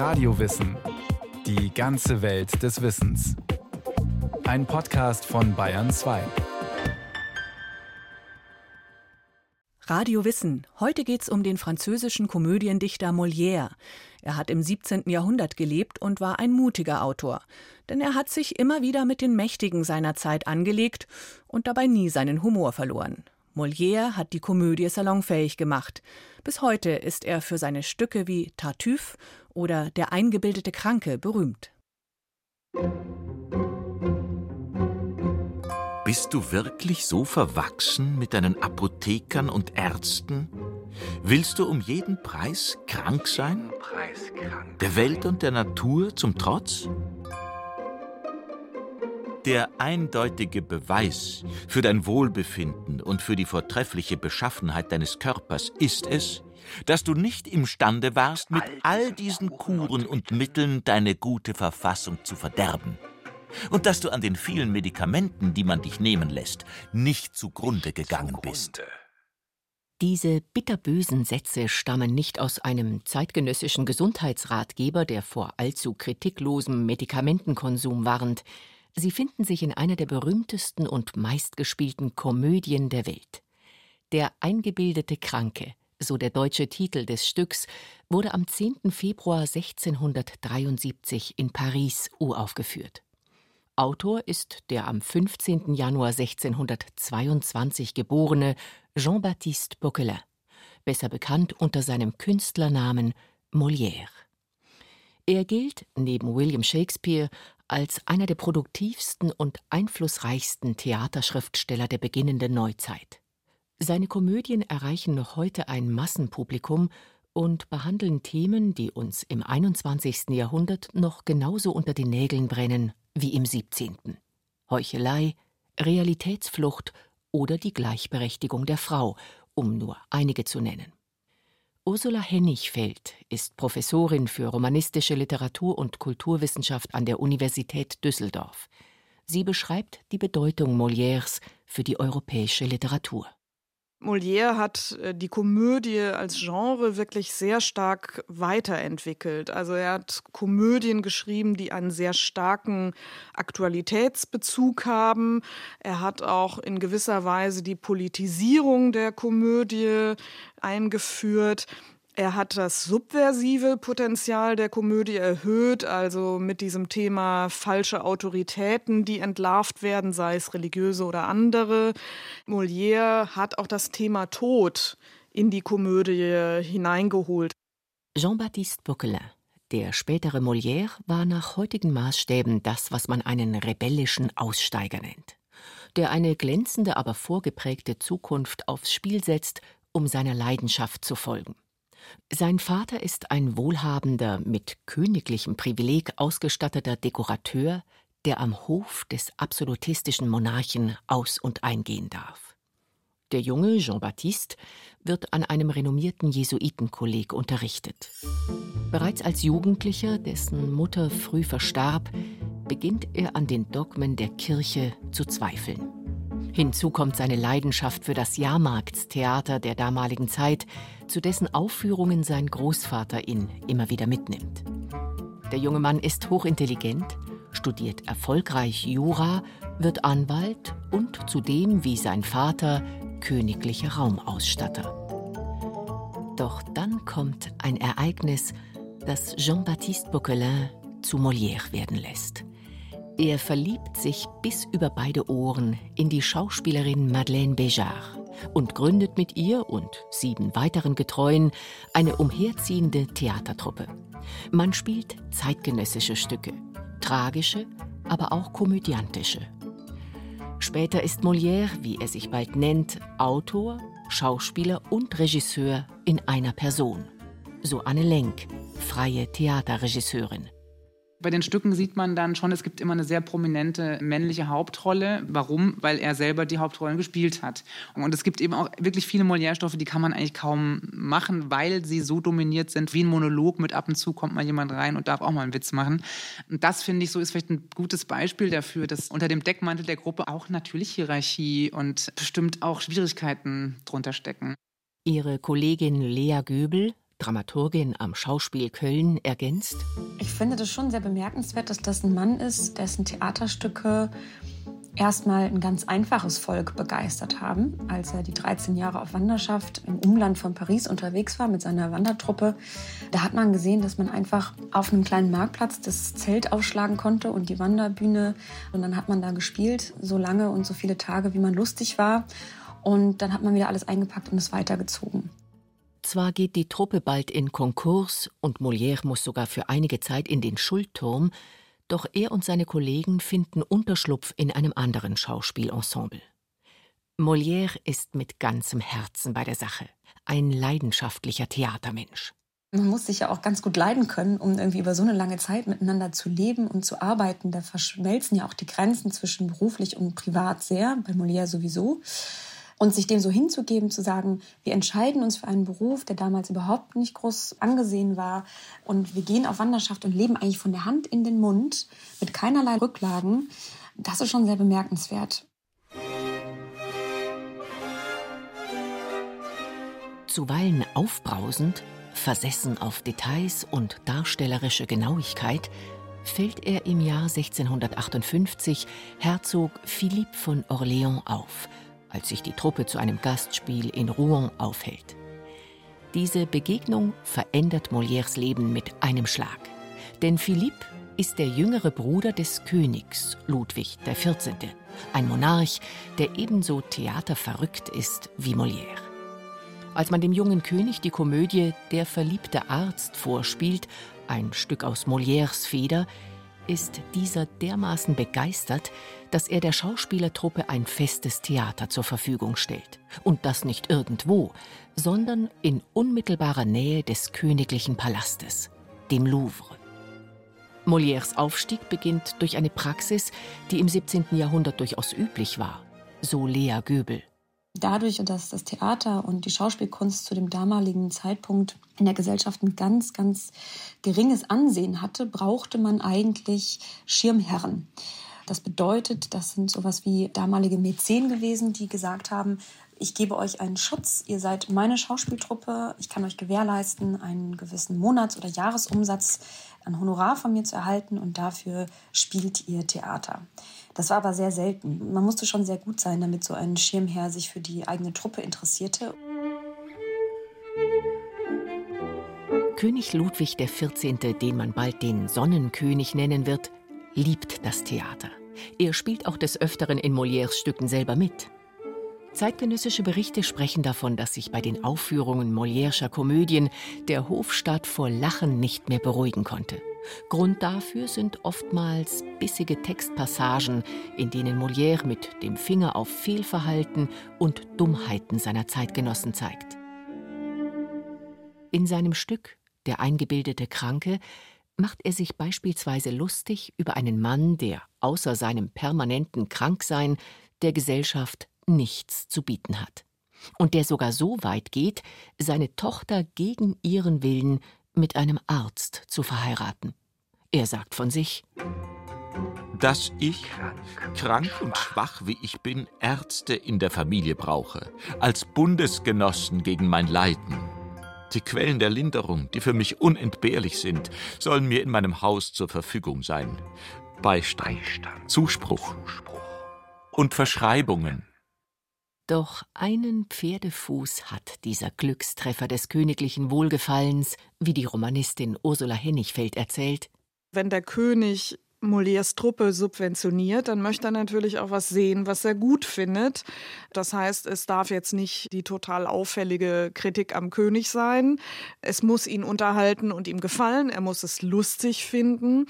Radiowissen. Die ganze Welt des Wissens. Ein Podcast von Bayern 2. Radio Wissen. Heute geht's um den französischen Komödiendichter Molière. Er hat im 17. Jahrhundert gelebt und war ein mutiger Autor. Denn er hat sich immer wieder mit den Mächtigen seiner Zeit angelegt und dabei nie seinen Humor verloren. Molière hat die Komödie salonfähig gemacht. Bis heute ist er für seine Stücke wie Tartuffe oder Der eingebildete Kranke berühmt. Bist du wirklich so verwachsen mit deinen Apothekern und Ärzten? Willst du um jeden Preis krank sein? Der Welt und der Natur zum Trotz? Der eindeutige Beweis für dein Wohlbefinden und für die vortreffliche Beschaffenheit deines Körpers ist es, dass du nicht imstande warst, mit all diesen Kuren und Mitteln deine gute Verfassung zu verderben. Und dass du an den vielen Medikamenten, die man dich nehmen lässt, nicht zugrunde gegangen bist. Diese bitterbösen Sätze stammen nicht aus einem zeitgenössischen Gesundheitsratgeber, der vor allzu kritiklosem Medikamentenkonsum warnt. Sie finden sich in einer der berühmtesten und meistgespielten Komödien der Welt. Der eingebildete Kranke, so der deutsche Titel des Stücks, wurde am 10. Februar 1673 in Paris uraufgeführt. Autor ist der am 15. Januar 1622 geborene Jean-Baptiste Bocquelin, besser bekannt unter seinem Künstlernamen Molière. Er gilt neben William Shakespeare als einer der produktivsten und einflussreichsten Theaterschriftsteller der beginnenden Neuzeit. Seine Komödien erreichen noch heute ein Massenpublikum und behandeln Themen, die uns im 21. Jahrhundert noch genauso unter den Nägeln brennen wie im 17. Heuchelei, Realitätsflucht oder die Gleichberechtigung der Frau, um nur einige zu nennen. Ursula Hennigfeld ist Professorin für romanistische Literatur und Kulturwissenschaft an der Universität Düsseldorf. Sie beschreibt die Bedeutung Molières für die europäische Literatur. Molière hat äh, die Komödie als Genre wirklich sehr stark weiterentwickelt. Also er hat Komödien geschrieben, die einen sehr starken Aktualitätsbezug haben. Er hat auch in gewisser Weise die Politisierung der Komödie eingeführt. Er hat das subversive Potenzial der Komödie erhöht, also mit diesem Thema falsche Autoritäten, die entlarvt werden, sei es religiöse oder andere. Molière hat auch das Thema Tod in die Komödie hineingeholt. Jean-Baptiste Bocquelin, der spätere Molière, war nach heutigen Maßstäben das, was man einen rebellischen Aussteiger nennt, der eine glänzende, aber vorgeprägte Zukunft aufs Spiel setzt, um seiner Leidenschaft zu folgen. Sein Vater ist ein wohlhabender, mit königlichem Privileg ausgestatteter Dekorateur, der am Hof des absolutistischen Monarchen aus und eingehen darf. Der junge Jean-Baptiste wird an einem renommierten Jesuitenkolleg unterrichtet. Bereits als Jugendlicher, dessen Mutter früh verstarb, beginnt er an den Dogmen der Kirche zu zweifeln. Hinzu kommt seine Leidenschaft für das Jahrmarktstheater der damaligen Zeit, zu dessen Aufführungen sein Großvater ihn immer wieder mitnimmt. Der junge Mann ist hochintelligent, studiert erfolgreich Jura, wird Anwalt und zudem wie sein Vater königlicher Raumausstatter. Doch dann kommt ein Ereignis, das Jean-Baptiste Bocquelin zu Molière werden lässt. Er verliebt sich bis über beide Ohren in die Schauspielerin Madeleine Béjart und gründet mit ihr und sieben weiteren Getreuen eine umherziehende Theatertruppe. Man spielt zeitgenössische Stücke, tragische, aber auch komödiantische. Später ist Molière, wie er sich bald nennt, Autor, Schauspieler und Regisseur in einer Person. So Anne Lenk, freie Theaterregisseurin. Bei den Stücken sieht man dann schon, es gibt immer eine sehr prominente männliche Hauptrolle. Warum? Weil er selber die Hauptrollen gespielt hat. Und es gibt eben auch wirklich viele Molière-Stoffe, die kann man eigentlich kaum machen, weil sie so dominiert sind wie ein Monolog. Mit ab und zu kommt mal jemand rein und darf auch mal einen Witz machen. Und das finde ich so ist vielleicht ein gutes Beispiel dafür, dass unter dem Deckmantel der Gruppe auch natürlich Hierarchie und bestimmt auch Schwierigkeiten drunter stecken. Ihre Kollegin Lea Göbel Dramaturgin am Schauspiel Köln, ergänzt: Ich finde das schon sehr bemerkenswert, dass das ein Mann ist, dessen Theaterstücke erstmal ein ganz einfaches Volk begeistert haben. Als er die 13 Jahre auf Wanderschaft im Umland von Paris unterwegs war mit seiner Wandertruppe, da hat man gesehen, dass man einfach auf einem kleinen Marktplatz das Zelt aufschlagen konnte und die Wanderbühne. Und dann hat man da gespielt, so lange und so viele Tage, wie man lustig war. Und dann hat man wieder alles eingepackt und es weitergezogen. Zwar geht die Truppe bald in Konkurs und Molière muss sogar für einige Zeit in den Schuldturm, doch er und seine Kollegen finden Unterschlupf in einem anderen Schauspielensemble. Molière ist mit ganzem Herzen bei der Sache, ein leidenschaftlicher Theatermensch. Man muss sich ja auch ganz gut leiden können, um irgendwie über so eine lange Zeit miteinander zu leben und zu arbeiten. Da verschmelzen ja auch die Grenzen zwischen beruflich und privat sehr, bei Molière sowieso. Und sich dem so hinzugeben, zu sagen, wir entscheiden uns für einen Beruf, der damals überhaupt nicht groß angesehen war. Und wir gehen auf Wanderschaft und leben eigentlich von der Hand in den Mund mit keinerlei Rücklagen. Das ist schon sehr bemerkenswert. Zuweilen aufbrausend, versessen auf Details und darstellerische Genauigkeit, fällt er im Jahr 1658 Herzog Philippe von Orléans auf – als sich die Truppe zu einem Gastspiel in Rouen aufhält. Diese Begegnung verändert Molières Leben mit einem Schlag. Denn Philippe ist der jüngere Bruder des Königs Ludwig XIV., ein Monarch, der ebenso theaterverrückt ist wie Molière. Als man dem jungen König die Komödie Der verliebte Arzt vorspielt, ein Stück aus Molières Feder, ist dieser dermaßen begeistert, dass er der Schauspielertruppe ein festes Theater zur Verfügung stellt. Und das nicht irgendwo, sondern in unmittelbarer Nähe des königlichen Palastes, dem Louvre. Molières Aufstieg beginnt durch eine Praxis, die im 17. Jahrhundert durchaus üblich war, so Lea Göbel. Dadurch, dass das Theater und die Schauspielkunst zu dem damaligen Zeitpunkt in der Gesellschaft ein ganz, ganz geringes Ansehen hatte, brauchte man eigentlich Schirmherren. Das bedeutet, das sind sowas wie damalige Mäzen gewesen, die gesagt haben, ich gebe euch einen Schutz, ihr seid meine Schauspieltruppe, ich kann euch gewährleisten, einen gewissen Monats- oder Jahresumsatz an Honorar von mir zu erhalten und dafür spielt ihr Theater. Das war aber sehr selten. Man musste schon sehr gut sein, damit so ein Schirmherr sich für die eigene Truppe interessierte. König Ludwig XIV., den man bald den Sonnenkönig nennen wird, liebt das Theater. Er spielt auch des Öfteren in Molières Stücken selber mit. Zeitgenössische Berichte sprechen davon, dass sich bei den Aufführungen Molièrescher Komödien der Hofstaat vor Lachen nicht mehr beruhigen konnte. Grund dafür sind oftmals bissige Textpassagen, in denen Molière mit dem Finger auf Fehlverhalten und Dummheiten seiner Zeitgenossen zeigt. In seinem Stück Der eingebildete Kranke macht er sich beispielsweise lustig über einen Mann, der außer seinem permanenten Kranksein der Gesellschaft nichts zu bieten hat. Und der sogar so weit geht, seine Tochter gegen ihren Willen mit einem Arzt zu verheiraten. Er sagt von sich, dass ich, krank und schwach wie ich bin, Ärzte in der Familie brauche, als Bundesgenossen gegen mein Leiden. Die Quellen der Linderung, die für mich unentbehrlich sind, sollen mir in meinem Haus zur Verfügung sein. Beistand, Zuspruch und Verschreibungen. Doch einen Pferdefuß hat dieser Glückstreffer des königlichen Wohlgefallens, wie die Romanistin Ursula Hennigfeld erzählt. Wenn der König Molières Truppe subventioniert, dann möchte er natürlich auch was sehen, was er gut findet. Das heißt, es darf jetzt nicht die total auffällige Kritik am König sein. Es muss ihn unterhalten und ihm gefallen. Er muss es lustig finden.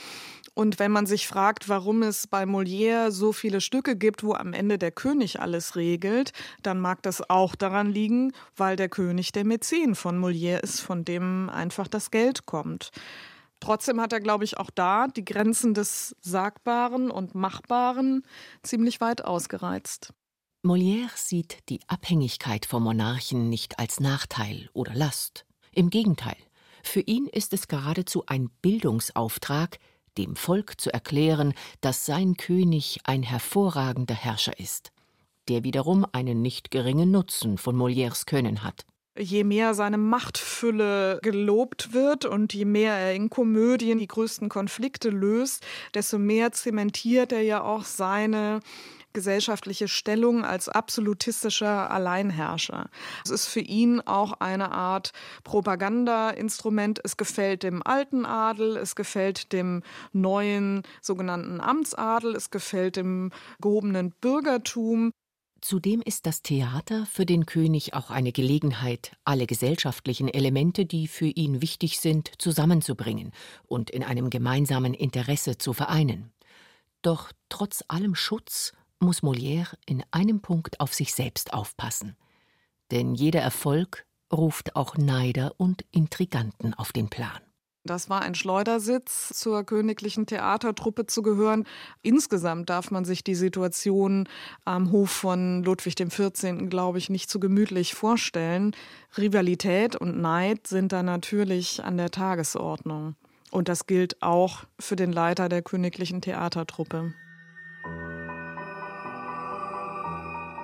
Und wenn man sich fragt, warum es bei Molière so viele Stücke gibt, wo am Ende der König alles regelt, dann mag das auch daran liegen, weil der König der Mäzen von Molière ist, von dem einfach das Geld kommt. Trotzdem hat er, glaube ich, auch da die Grenzen des Sagbaren und Machbaren ziemlich weit ausgereizt. Molière sieht die Abhängigkeit vom Monarchen nicht als Nachteil oder Last. Im Gegenteil, für ihn ist es geradezu ein Bildungsauftrag, dem Volk zu erklären, dass sein König ein hervorragender Herrscher ist, der wiederum einen nicht geringen Nutzen von Molières Können hat. Je mehr seine Machtfülle gelobt wird und je mehr er in Komödien die größten Konflikte löst, desto mehr zementiert er ja auch seine gesellschaftliche Stellung als absolutistischer Alleinherrscher. Es ist für ihn auch eine Art Propagandainstrument. Es gefällt dem alten Adel, es gefällt dem neuen sogenannten Amtsadel, es gefällt dem gehobenen Bürgertum. Zudem ist das Theater für den König auch eine Gelegenheit, alle gesellschaftlichen Elemente, die für ihn wichtig sind, zusammenzubringen und in einem gemeinsamen Interesse zu vereinen. Doch trotz allem Schutz muss Molière in einem Punkt auf sich selbst aufpassen. Denn jeder Erfolg ruft auch Neider und Intriganten auf den Plan. Das war ein Schleudersitz, zur königlichen Theatertruppe zu gehören. Insgesamt darf man sich die Situation am Hof von Ludwig XIV., glaube ich, nicht zu gemütlich vorstellen. Rivalität und Neid sind da natürlich an der Tagesordnung. Und das gilt auch für den Leiter der königlichen Theatertruppe.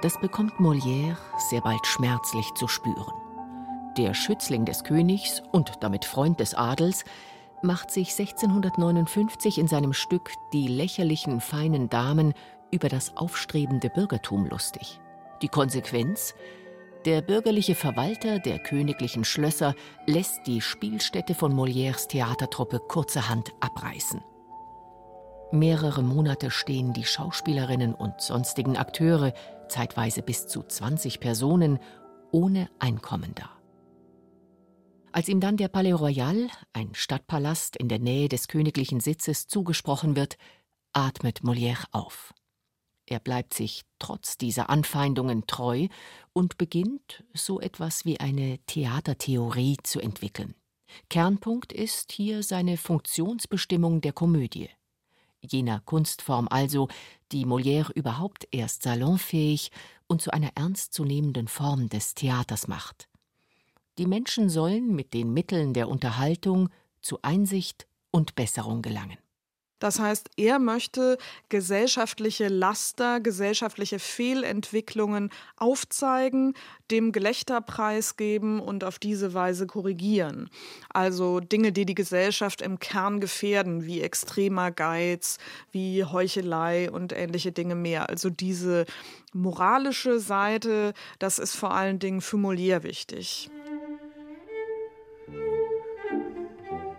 Das bekommt Molière sehr bald schmerzlich zu spüren. Der Schützling des Königs und damit Freund des Adels macht sich 1659 in seinem Stück Die lächerlichen feinen Damen über das aufstrebende Bürgertum lustig. Die Konsequenz? Der bürgerliche Verwalter der königlichen Schlösser lässt die Spielstätte von Molières Theatertruppe kurzerhand abreißen. Mehrere Monate stehen die Schauspielerinnen und sonstigen Akteure, zeitweise bis zu 20 Personen, ohne Einkommen da. Als ihm dann der Palais Royal, ein Stadtpalast in der Nähe des königlichen Sitzes, zugesprochen wird, atmet Molière auf. Er bleibt sich trotz dieser Anfeindungen treu und beginnt, so etwas wie eine Theatertheorie zu entwickeln. Kernpunkt ist hier seine Funktionsbestimmung der Komödie. Jener Kunstform also, die Molière überhaupt erst salonfähig und zu einer ernstzunehmenden Form des Theaters macht. Die Menschen sollen mit den Mitteln der Unterhaltung zu Einsicht und Besserung gelangen. Das heißt, er möchte gesellschaftliche Laster, gesellschaftliche Fehlentwicklungen aufzeigen, dem Gelächter preisgeben und auf diese Weise korrigieren. Also Dinge, die die Gesellschaft im Kern gefährden, wie extremer Geiz, wie Heuchelei und ähnliche Dinge mehr. Also diese moralische Seite, das ist vor allen Dingen für Molière wichtig.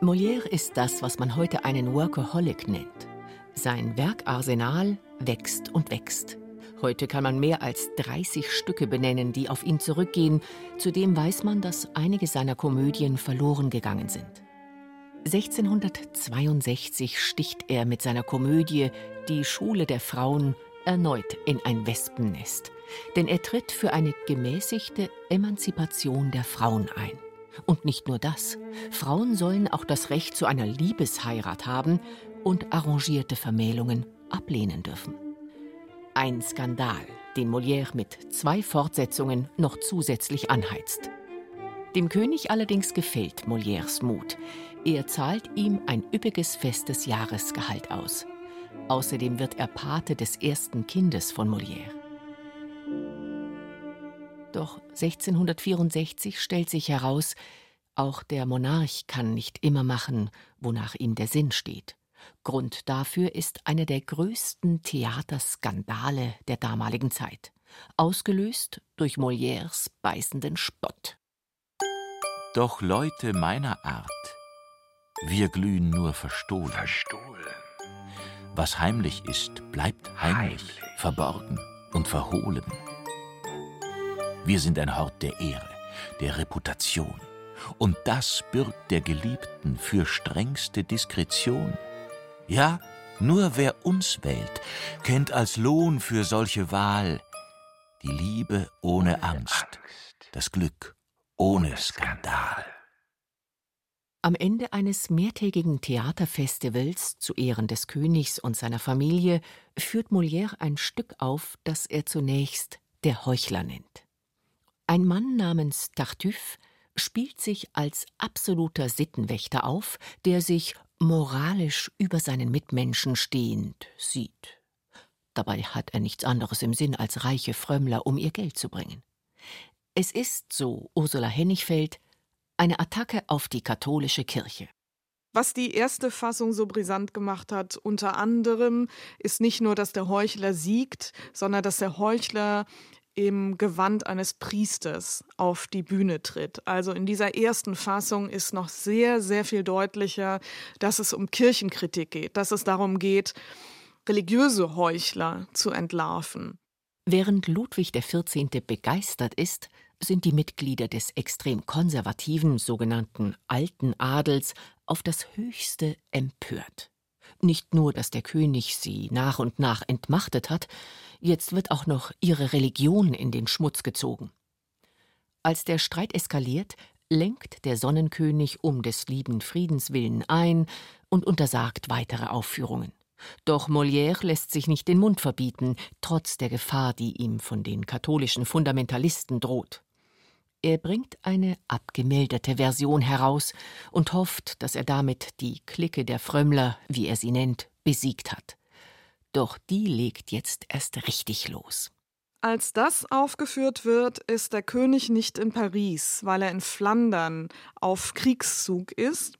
Molière ist das, was man heute einen Workaholic nennt. Sein Werkarsenal wächst und wächst. Heute kann man mehr als 30 Stücke benennen, die auf ihn zurückgehen. Zudem weiß man, dass einige seiner Komödien verloren gegangen sind. 1662 sticht er mit seiner Komödie Die Schule der Frauen erneut in ein Wespennest. Denn er tritt für eine gemäßigte Emanzipation der Frauen ein. Und nicht nur das. Frauen sollen auch das Recht zu einer Liebesheirat haben und arrangierte Vermählungen ablehnen dürfen. Ein Skandal, den Molière mit zwei Fortsetzungen noch zusätzlich anheizt. Dem König allerdings gefällt Molières Mut. Er zahlt ihm ein üppiges festes Jahresgehalt aus. Außerdem wird er Pate des ersten Kindes von Molière. Doch 1664 stellt sich heraus, auch der Monarch kann nicht immer machen, wonach ihm der Sinn steht. Grund dafür ist einer der größten Theaterskandale der damaligen Zeit, ausgelöst durch Molières beißenden Spott. Doch Leute meiner Art, wir glühen nur verstohlen. Verstohlen. Was heimlich ist, bleibt heimlich, Heimlich. verborgen und verhohlen. Wir sind ein Hort der Ehre, der Reputation. Und das bürgt der Geliebten für strengste Diskretion. Ja, nur wer uns wählt, kennt als Lohn für solche Wahl die Liebe ohne Angst, das Glück ohne Skandal. Am Ende eines mehrtägigen Theaterfestivals zu Ehren des Königs und seiner Familie führt Molière ein Stück auf, das er zunächst der Heuchler nennt. Ein Mann namens Tartuffe spielt sich als absoluter Sittenwächter auf, der sich moralisch über seinen Mitmenschen stehend sieht. Dabei hat er nichts anderes im Sinn, als reiche Frömmler um ihr Geld zu bringen. Es ist, so Ursula Hennigfeld, eine Attacke auf die katholische Kirche. Was die erste Fassung so brisant gemacht hat, unter anderem, ist nicht nur, dass der Heuchler siegt, sondern dass der Heuchler im Gewand eines Priesters auf die Bühne tritt. Also in dieser ersten Fassung ist noch sehr, sehr viel deutlicher, dass es um Kirchenkritik geht, dass es darum geht, religiöse Heuchler zu entlarven. Während Ludwig XIV. begeistert ist, sind die Mitglieder des extrem konservativen sogenannten alten Adels auf das höchste empört. Nicht nur, dass der König sie nach und nach entmachtet hat, jetzt wird auch noch ihre Religion in den Schmutz gezogen. Als der Streit eskaliert, lenkt der Sonnenkönig um des lieben Friedens willen ein und untersagt weitere Aufführungen. Doch Molière lässt sich nicht den Mund verbieten, trotz der Gefahr, die ihm von den katholischen Fundamentalisten droht. Er bringt eine abgemilderte Version heraus und hofft, dass er damit die Clique der Frömmler, wie er sie nennt, besiegt hat. Doch die legt jetzt erst richtig los. Als das aufgeführt wird, ist der König nicht in Paris, weil er in Flandern auf Kriegszug ist.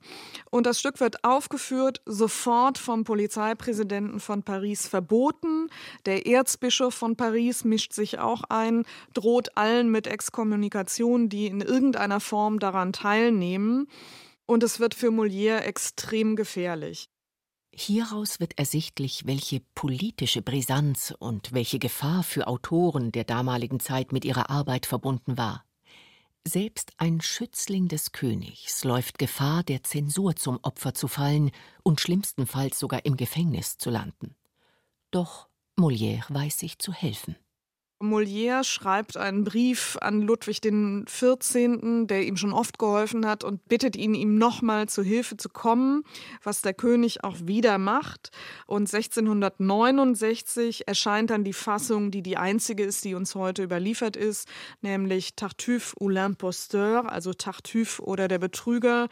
Und das Stück wird aufgeführt, sofort vom Polizeipräsidenten von Paris verboten. Der Erzbischof von Paris mischt sich auch ein, droht allen mit Exkommunikation, die in irgendeiner Form daran teilnehmen. Und es wird für Molière extrem gefährlich. Hieraus wird ersichtlich, welche politische Brisanz und welche Gefahr für Autoren der damaligen Zeit mit ihrer Arbeit verbunden war. Selbst ein Schützling des Königs läuft Gefahr, der Zensur zum Opfer zu fallen und schlimmstenfalls sogar im Gefängnis zu landen. Doch Molière weiß sich zu helfen. Molière schreibt einen Brief an Ludwig XIV., der ihm schon oft geholfen hat und bittet ihn, ihm nochmal zu Hilfe zu kommen, was der König auch wieder macht. Und 1669 erscheint dann die Fassung, die die einzige ist, die uns heute überliefert ist, nämlich Tartuffe ou l'imposteur, also Tartuffe oder der Betrüger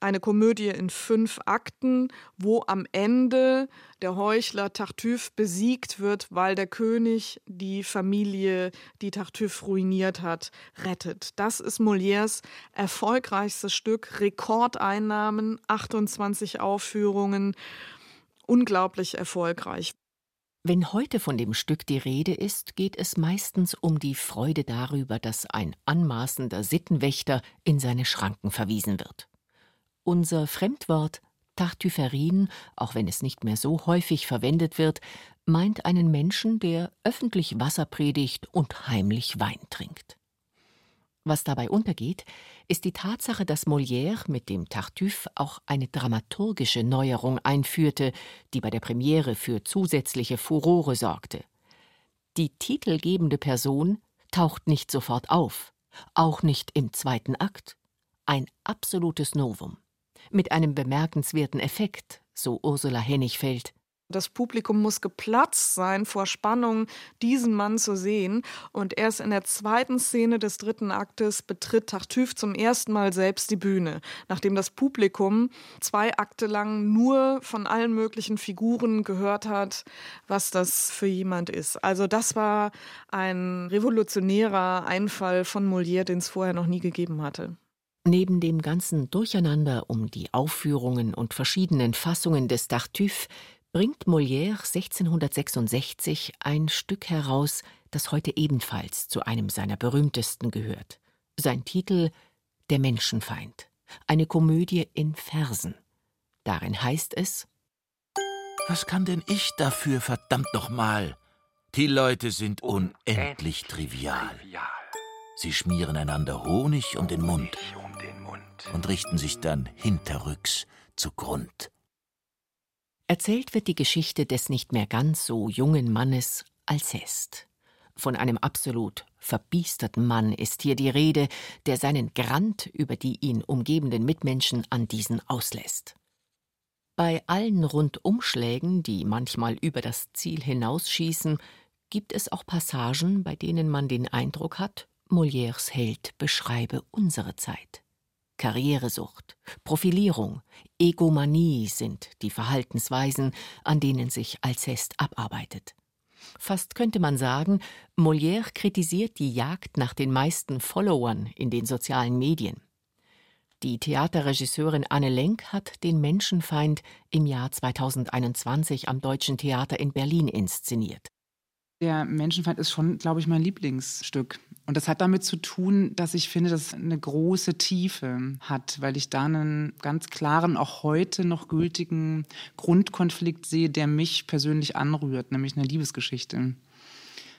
eine Komödie in fünf Akten, wo am Ende der Heuchler Tartuffe besiegt wird, weil der König die Familie, die Tartuffe ruiniert hat, rettet. Das ist Molières erfolgreichstes Stück. Rekordeinnahmen, 28 Aufführungen, unglaublich erfolgreich. Wenn heute von dem Stück die Rede ist, geht es meistens um die Freude darüber, dass ein anmaßender Sittenwächter in seine Schranken verwiesen wird. Unser Fremdwort Tartufferin, auch wenn es nicht mehr so häufig verwendet wird, meint einen Menschen, der öffentlich Wasser predigt und heimlich Wein trinkt. Was dabei untergeht, ist die Tatsache, dass Molière mit dem Tartuffe auch eine dramaturgische Neuerung einführte, die bei der Premiere für zusätzliche Furore sorgte. Die titelgebende Person taucht nicht sofort auf, auch nicht im zweiten Akt. Ein absolutes Novum mit einem bemerkenswerten Effekt, so Ursula Hennigfeld. Das Publikum muss geplatzt sein vor Spannung, diesen Mann zu sehen. Und erst in der zweiten Szene des dritten Aktes betritt Tartuffe zum ersten Mal selbst die Bühne, nachdem das Publikum zwei Akte lang nur von allen möglichen Figuren gehört hat, was das für jemand ist. Also das war ein revolutionärer Einfall von Molière, den es vorher noch nie gegeben hatte. Neben dem ganzen Durcheinander um die Aufführungen und verschiedenen Fassungen des Tartuffe bringt Molière 1666 ein Stück heraus, das heute ebenfalls zu einem seiner berühmtesten gehört. Sein Titel Der Menschenfeind, eine Komödie in Versen. Darin heißt es Was kann denn ich dafür, verdammt nochmal? Die Leute sind unendlich trivial. Sie schmieren einander Honig um den Mund und richten sich dann hinterrücks zugrund. Erzählt wird die Geschichte des nicht mehr ganz so jungen Mannes Alcest. Von einem absolut verbiesterten Mann ist hier die Rede, der seinen Grant über die ihn umgebenden Mitmenschen an diesen auslässt. Bei allen Rundumschlägen, die manchmal über das Ziel hinausschießen, gibt es auch Passagen, bei denen man den Eindruck hat, Molières Held beschreibe unsere Zeit. Karrieresucht, Profilierung, Egomanie sind die Verhaltensweisen, an denen sich Alcest abarbeitet. Fast könnte man sagen, Molière kritisiert die Jagd nach den meisten Followern in den sozialen Medien. Die Theaterregisseurin Anne Lenk hat den Menschenfeind im Jahr 2021 am Deutschen Theater in Berlin inszeniert. Der Menschenfeind ist schon, glaube ich, mein Lieblingsstück. Und das hat damit zu tun, dass ich finde, dass es eine große Tiefe hat, weil ich da einen ganz klaren, auch heute noch gültigen Grundkonflikt sehe, der mich persönlich anrührt, nämlich eine Liebesgeschichte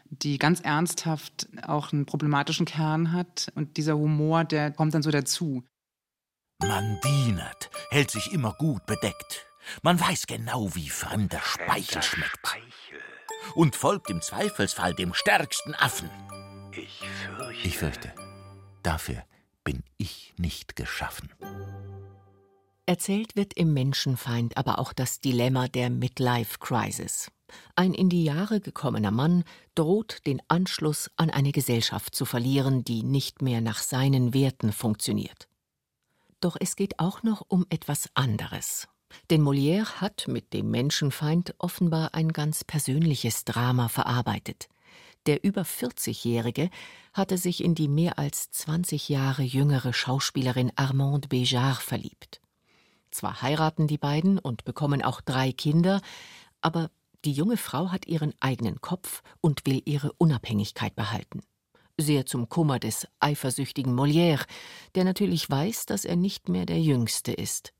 die ganz ernsthaft auch einen problematischen Kern hat. Und dieser Humor, der kommt dann so dazu. Man dienet, hält sich immer gut bedeckt. Man weiß genau, wie fremder Speichel schmeckt. Und folgt im Zweifelsfall dem stärksten Affen. Ich fürchte. Ich fürchte. Dafür bin ich nicht geschaffen. Erzählt wird im Menschenfeind aber auch das Dilemma der Midlife Crisis. Ein in die Jahre gekommener Mann droht, den Anschluss an eine Gesellschaft zu verlieren, die nicht mehr nach seinen Werten funktioniert. Doch es geht auch noch um etwas anderes. Denn Molière hat mit dem Menschenfeind offenbar ein ganz persönliches Drama verarbeitet. Der über 40-Jährige hatte sich in die mehr als 20 Jahre jüngere Schauspielerin Armande Béjart verliebt. Zwar heiraten die beiden und bekommen auch drei Kinder, aber die junge Frau hat ihren eigenen Kopf und will ihre Unabhängigkeit behalten sehr zum Kummer des eifersüchtigen Molière, der natürlich weiß, dass er nicht mehr der Jüngste ist.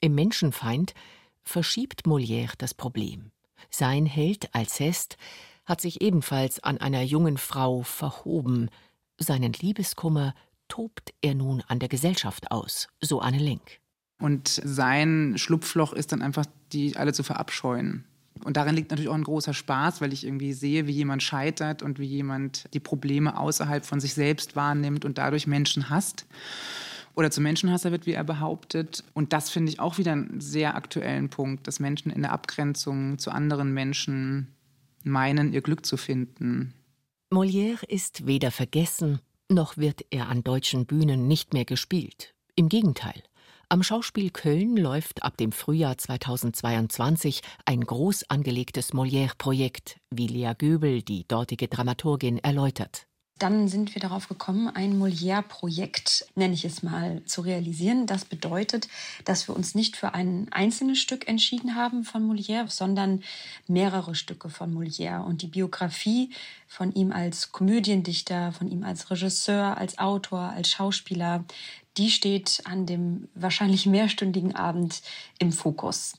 Im Menschenfeind verschiebt Molière das Problem. Sein Held Alceste hat sich ebenfalls an einer jungen Frau verhoben. Seinen Liebeskummer tobt er nun an der Gesellschaft aus, so Anne Lenk. Und sein Schlupfloch ist dann einfach, die alle zu verabscheuen. Und darin liegt natürlich auch ein großer Spaß, weil ich irgendwie sehe, wie jemand scheitert und wie jemand die Probleme außerhalb von sich selbst wahrnimmt und dadurch Menschen hasst oder zum Menschenhasser wird, wie er behauptet. Und das finde ich auch wieder einen sehr aktuellen Punkt, dass Menschen in der Abgrenzung zu anderen Menschen meinen, ihr Glück zu finden. Molière ist weder vergessen, noch wird er an deutschen Bühnen nicht mehr gespielt. Im Gegenteil. Am Schauspiel Köln läuft ab dem Frühjahr 2022 ein groß angelegtes Molière-Projekt, wie Lea Göbel, die dortige Dramaturgin, erläutert. Dann sind wir darauf gekommen, ein Molière-Projekt, nenne ich es mal, zu realisieren. Das bedeutet, dass wir uns nicht für ein einzelnes Stück entschieden haben von Molière, sondern mehrere Stücke von Molière. Und die Biografie von ihm als Komödiendichter, von ihm als Regisseur, als Autor, als Schauspieler, die steht an dem wahrscheinlich mehrstündigen Abend im Fokus.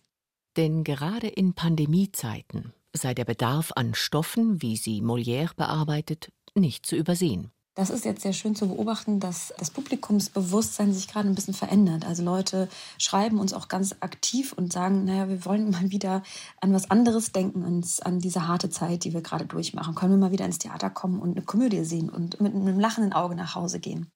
Denn gerade in Pandemiezeiten sei der Bedarf an Stoffen, wie sie Molière bearbeitet, nicht zu übersehen. Das ist jetzt sehr schön zu beobachten, dass das Publikumsbewusstsein sich gerade ein bisschen verändert. Also Leute schreiben uns auch ganz aktiv und sagen, naja, wir wollen mal wieder an was anderes denken, uns an diese harte Zeit, die wir gerade durchmachen. Können wir mal wieder ins Theater kommen und eine Komödie sehen und mit einem lachenden Auge nach Hause gehen.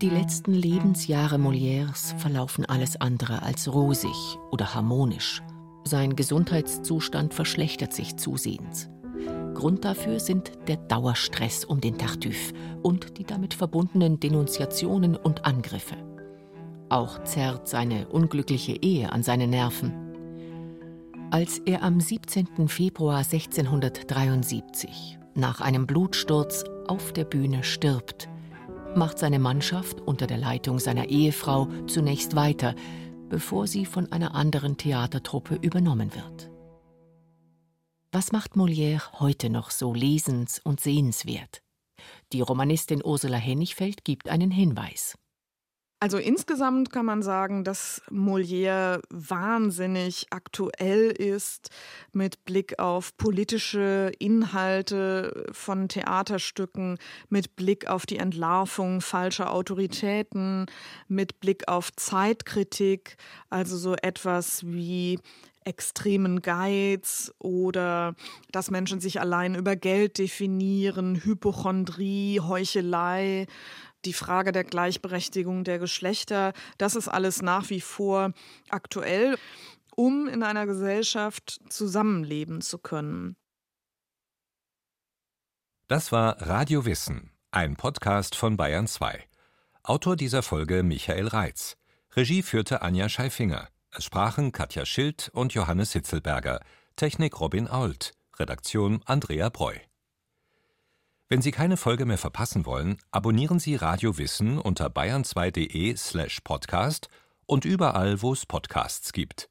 Die letzten Lebensjahre Molières verlaufen alles andere als rosig oder harmonisch. Sein Gesundheitszustand verschlechtert sich zusehends. Grund dafür sind der Dauerstress um den Tartüff und die damit verbundenen Denunziationen und Angriffe. Auch zerrt seine unglückliche Ehe an seine Nerven. Als er am 17. Februar 1673 nach einem Blutsturz auf der Bühne stirbt, macht seine Mannschaft unter der Leitung seiner Ehefrau zunächst weiter, bevor sie von einer anderen Theatertruppe übernommen wird. Was macht Molière heute noch so lesens- und sehenswert? Die Romanistin Ursula Hennigfeld gibt einen Hinweis. Also insgesamt kann man sagen, dass Molière wahnsinnig aktuell ist mit Blick auf politische Inhalte von Theaterstücken, mit Blick auf die Entlarvung falscher Autoritäten, mit Blick auf Zeitkritik, also so etwas wie extremen Geiz oder dass Menschen sich allein über Geld definieren, Hypochondrie, Heuchelei die Frage der Gleichberechtigung der Geschlechter, das ist alles nach wie vor aktuell, um in einer Gesellschaft zusammenleben zu können. Das war Radio Wissen, ein Podcast von Bayern 2. Autor dieser Folge Michael Reitz. Regie führte Anja Scheifinger. Es sprachen Katja Schild und Johannes Hitzelberger. Technik Robin Ault, Redaktion Andrea Breu. Wenn Sie keine Folge mehr verpassen wollen, abonnieren Sie Radio Wissen unter bayern2.de slash podcast und überall, wo es Podcasts gibt.